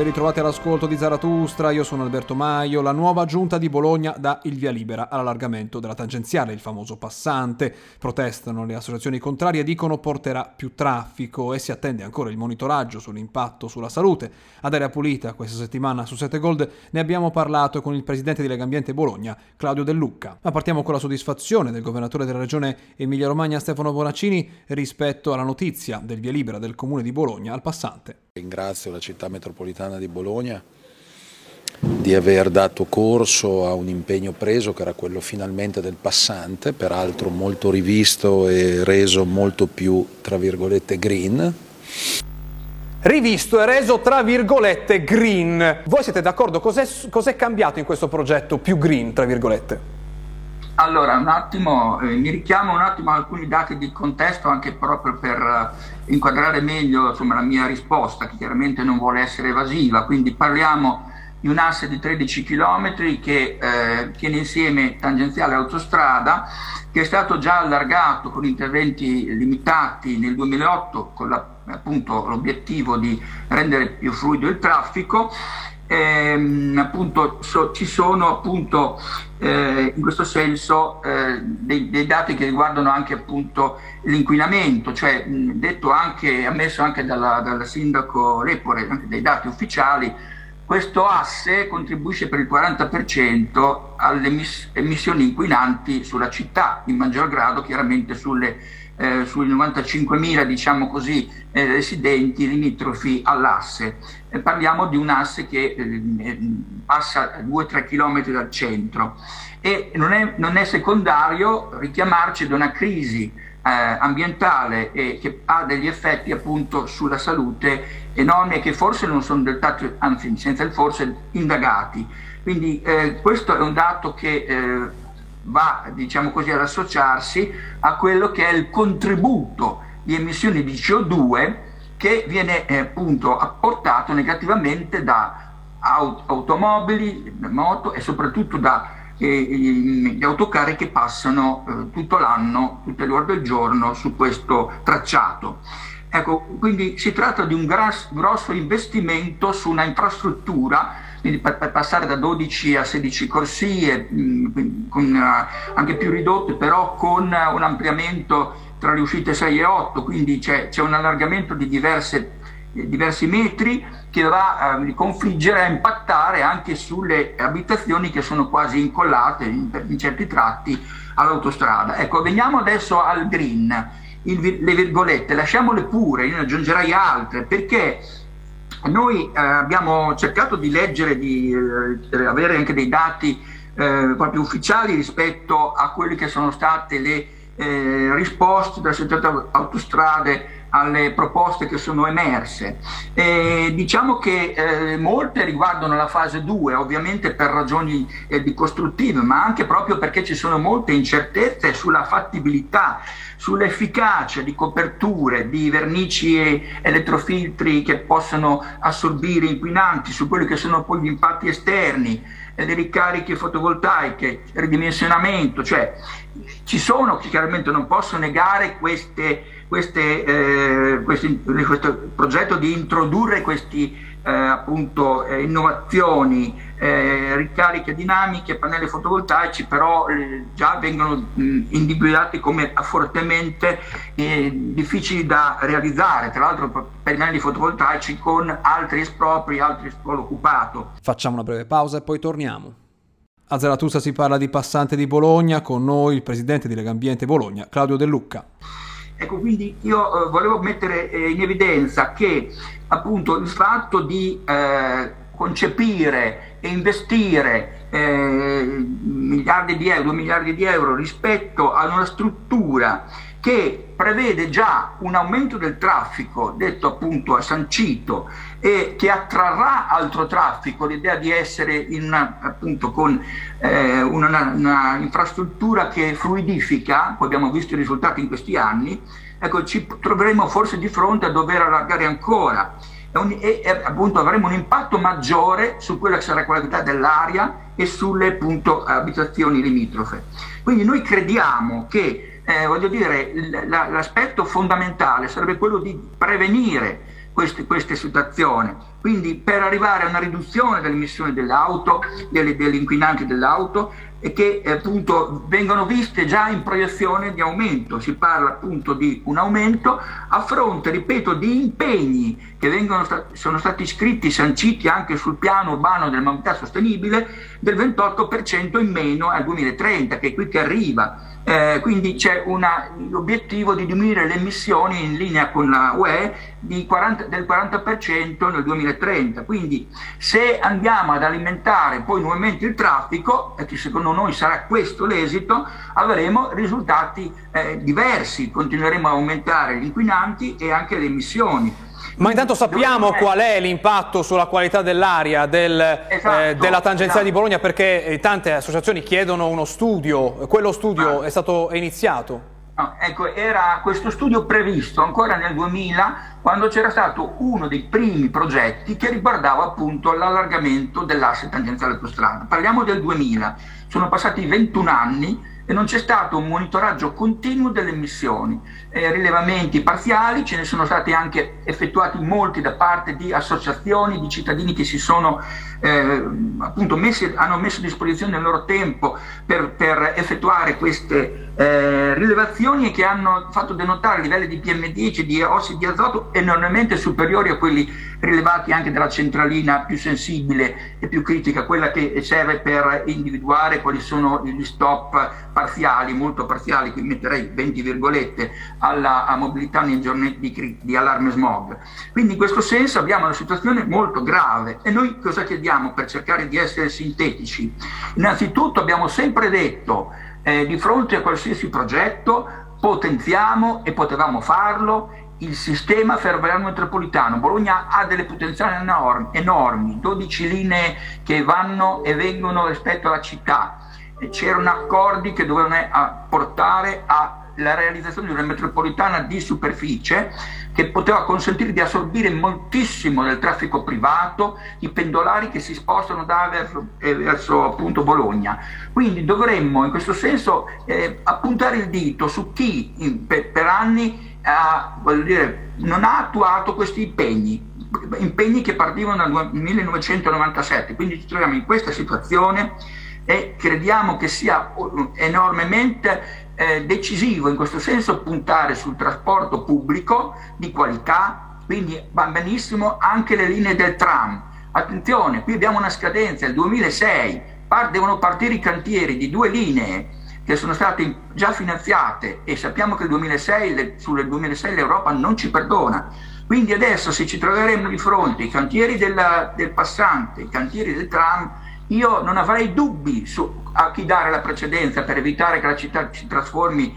Ben ritrovati all'ascolto di Zaratustra, io sono Alberto Maio. La nuova giunta di Bologna dà il via libera all'allargamento della tangenziale, il famoso passante. Protestano le associazioni contrarie, dicono porterà più traffico e si attende ancora il monitoraggio sull'impatto sulla salute. Ad Aria Pulita, questa settimana su 7 Gold, ne abbiamo parlato con il presidente di Legambiente Bologna, Claudio Del Lucca. Ma partiamo con la soddisfazione del governatore della regione Emilia-Romagna, Stefano Bonaccini, rispetto alla notizia del via libera del comune di Bologna al passante. Ringrazio la città metropolitana di Bologna di aver dato corso a un impegno preso che era quello finalmente del passante, peraltro molto rivisto e reso molto più, tra virgolette, green. Rivisto e reso, tra virgolette, green. Voi siete d'accordo? Cos'è, cos'è cambiato in questo progetto più green, tra virgolette? Allora, un attimo, eh, mi richiamo un attimo a alcuni dati di contesto anche proprio per eh, inquadrare meglio insomma, la mia risposta, che chiaramente non vuole essere evasiva, quindi parliamo di un asse di 13 km che eh, tiene insieme tangenziale autostrada, che è stato già allargato con interventi limitati nel 2008 con la, appunto, l'obiettivo di rendere più fluido il traffico. Ehm, appunto, so, ci sono appunto eh, in questo senso eh, dei, dei, dati che riguardano anche appunto l'inquinamento, cioè mh, detto anche, ammesso anche dalla, dal sindaco Lepore, anche dei dati ufficiali, questo asse contribuisce per il 40% alle emissioni inquinanti sulla città, in maggior grado chiaramente sulle, eh, sui 95.000 diciamo così, eh, residenti limitrofi all'asse. Eh, parliamo di un asse che eh, passa 2-3 km dal centro e non è, non è secondario richiamarci ad una crisi eh, ambientale che ha degli effetti appunto sulla salute enormi e che forse non sono del tutto, anzi senza il forse, indagati. Quindi eh, questo è un dato che eh, va diciamo così ad associarsi a quello che è il contributo di emissioni di CO2 che viene eh, appunto apportato negativamente da aut automobili, moto e soprattutto da gli autocarri che passano eh, tutto l'anno, tutte le ore del giorno su questo tracciato. Ecco, quindi si tratta di un gras, grosso investimento su una infrastruttura, quindi per, per, passare da 12 a 16 corsie, mh, con, uh, anche più ridotte, però con uh, un ampliamento tra le uscite 6 e 8, quindi c'è, c'è un allargamento di diverse diversi metri che va a confliggere, a impattare anche sulle abitazioni che sono quasi incollate in, in certi tratti all'autostrada. Ecco, veniamo adesso al green, il, le virgolette, lasciamole pure, io ne aggiungerei altre, perché noi eh, abbiamo cercato di leggere, di eh, avere anche dei dati eh, proprio ufficiali rispetto a quelle che sono state le eh, risposte delle società autostrade alle proposte che sono emerse. Eh, diciamo che eh, molte riguardano la fase 2, ovviamente per ragioni eh, di costruttive, ma anche proprio perché ci sono molte incertezze sulla fattibilità, sull'efficacia di coperture, di vernici e elettrofiltri che possono assorbire inquinanti, su quelli che sono poi gli impatti esterni, eh, le ricariche fotovoltaiche, ridimensionamento, cioè ci sono, chiaramente non posso negare queste queste, eh, questi, questo progetto di introdurre questi eh, appunto eh, innovazioni, eh, ricariche dinamiche, pannelli fotovoltaici, però già vengono individuati come fortemente difficili da realizzare, tra l'altro pannelli fotovoltaici con altri espropri, altri suolo occupato. Facciamo una breve pausa e poi torniamo. A Zaratustra si parla di passante di Bologna, con noi il presidente di Legambiente Bologna, Claudio De Lucca. Ecco, quindi io eh, volevo mettere eh, in evidenza che appunto il fatto di eh, concepire e investire eh, miliardi di euro, 2 miliardi di euro rispetto a una struttura che prevede già un aumento del traffico, detto appunto sancito, e che attrarrà altro traffico, l'idea di essere in appunto con eh, una, una, infrastruttura che fluidifica, poi abbiamo visto i risultati in questi anni, ecco ci troveremo forse di fronte a dover allargare ancora e, e, appunto avremo un impatto maggiore su quella che sarà la qualità dell'aria e sulle appunto abitazioni limitrofe. Quindi noi crediamo che eh, voglio dire, l'aspetto fondamentale sarebbe quello di prevenire queste, queste situazioni. quindi per arrivare a una riduzione delle emissioni dell'auto, delle, degli inquinanti dell'auto, che eh, appunto vengono viste già in proiezione di aumento. Si parla appunto di un aumento a fronte, ripeto, di impegni che vengono sono stati scritti, sanciti anche sul piano urbano della mobilità sostenibile del 28% in meno al 2030, che è qui che arriva. Eh, quindi c'è l'obiettivo di diminuire le emissioni in linea con la UE 40, del 40% nel 2030. Quindi se andiamo ad alimentare poi nuovamente il traffico, e che secondo noi sarà questo l'esito, avremo risultati eh, diversi, continueremo a aumentare gli inquinanti e anche le emissioni. Ma intanto sappiamo qual è l'impatto sulla qualità dell'aria del, esatto, eh, della tangenziale esatto. di Bologna perché eh, tante associazioni chiedono uno studio, quello studio ah. è stato iniziato? No, ecco, era questo studio previsto ancora nel 2000 quando c'era stato uno dei primi progetti che riguardava appunto l'allargamento dell'asse tangenziale autostrada. Parliamo del 2000, sono passati 21 anni e non c'è stato un monitoraggio continuo delle emissioni. Eh, rilevamenti parziali, ce ne sono stati anche effettuati molti da parte di associazioni, di cittadini che si sono eh, appunto messi, hanno messo a disposizione il loro tempo per, per effettuare queste eh, rilevazioni e che hanno fatto denotare livelli di PM10 di ossidi di azoto enormemente superiori a quelli rilevati anche dalla centralina più sensibile e più critica, quella che serve per individuare quali sono gli stop parziali, molto parziali, qui metterei 20 virgolette, alla mobilità nei giorni di, di allarme smog. Quindi in questo senso abbiamo una situazione molto grave e noi cosa chiediamo per cercare di essere sintetici? Innanzitutto abbiamo sempre detto eh, di fronte a qualsiasi progetto potenziamo e potevamo farlo il sistema ferroviario metropolitano. Bologna ha delle potenziali enormi, enormi 12 linee che vanno e vengono rispetto alla città. C'erano accordi che dovevano eh, portare alla realizzazione di una metropolitana di superficie che poteva consentire di assorbire moltissimo del traffico privato, i pendolari che si spostano da verso, eh, verso appunto Bologna. Quindi dovremmo in questo senso eh, appuntare il dito su chi in, per, per anni ha, dire, non ha attuato questi impegni, impegni che partivano dal 1997, quindi ci troviamo in questa situazione e crediamo che sia enormemente eh, decisivo in questo senso puntare sul trasporto pubblico di qualità, quindi va benissimo anche le linee del tram. Attenzione, qui abbiamo una scadenza, il 2006, par- devono partire i cantieri di due linee che sono state già finanziate e sappiamo che il 2006, sul 2006 l'Europa non ci perdona. Quindi adesso se ci troveremo di fronte i cantieri della, del passante, i cantieri del tram, io non avrei dubbi su a chi dare la precedenza per evitare che la città si trasformi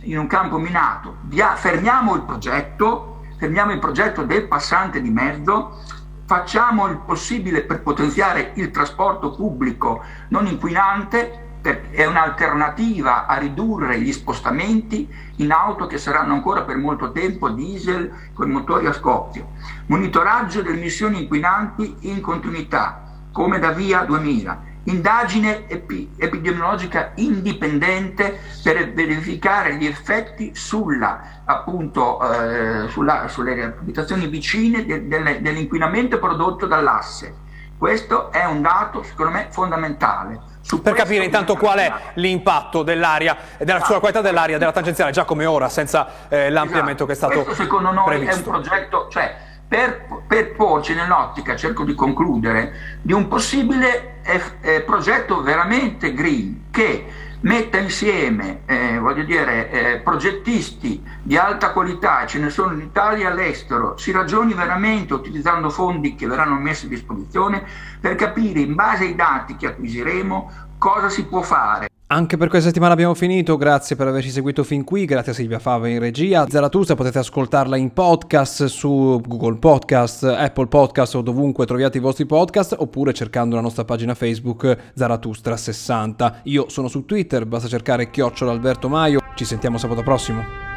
in un campo minato. Via, fermiamo il progetto, fermiamo il progetto del passante di mezzo, facciamo il possibile per potenziare il trasporto pubblico non inquinante è un'alternativa a ridurre gli spostamenti in auto che saranno ancora per molto tempo diesel con motori a scoppio. Monitoraggio delle emissioni inquinanti in continuità, come da via 2000. Indagine epi- epidemiologica indipendente per verificare gli effetti sulla, appunto, eh, sulla, sulle abitazioni vicine de- de- dell'inquinamento prodotto dall'asse. Questo è un dato, secondo me, fondamentale su per capire intanto qual è l'impatto dell'aria, della, esatto. sulla qualità dell'aria della tangenziale, già come ora, senza eh, l'ampliamento esatto. che è stato Questo secondo noi previsto. è un progetto, cioè per, per porci nell'ottica, cerco di concludere, di un possibile eh, eh, progetto veramente green che metta insieme eh, dire, eh, progettisti di alta qualità, ce ne sono in Italia e all'estero, si ragioni veramente utilizzando fondi che verranno messi a disposizione per capire in base ai dati che acquisiremo cosa si può fare. Anche per questa settimana abbiamo finito, grazie per averci seguito fin qui, grazie a Silvia Fava in regia. Zaratustra potete ascoltarla in podcast su Google Podcast, Apple Podcast o dovunque troviate i vostri podcast oppure cercando la nostra pagina Facebook Zaratustra 60. Io sono su Twitter, basta cercare chiocciola Alberto Maio. Ci sentiamo sabato prossimo.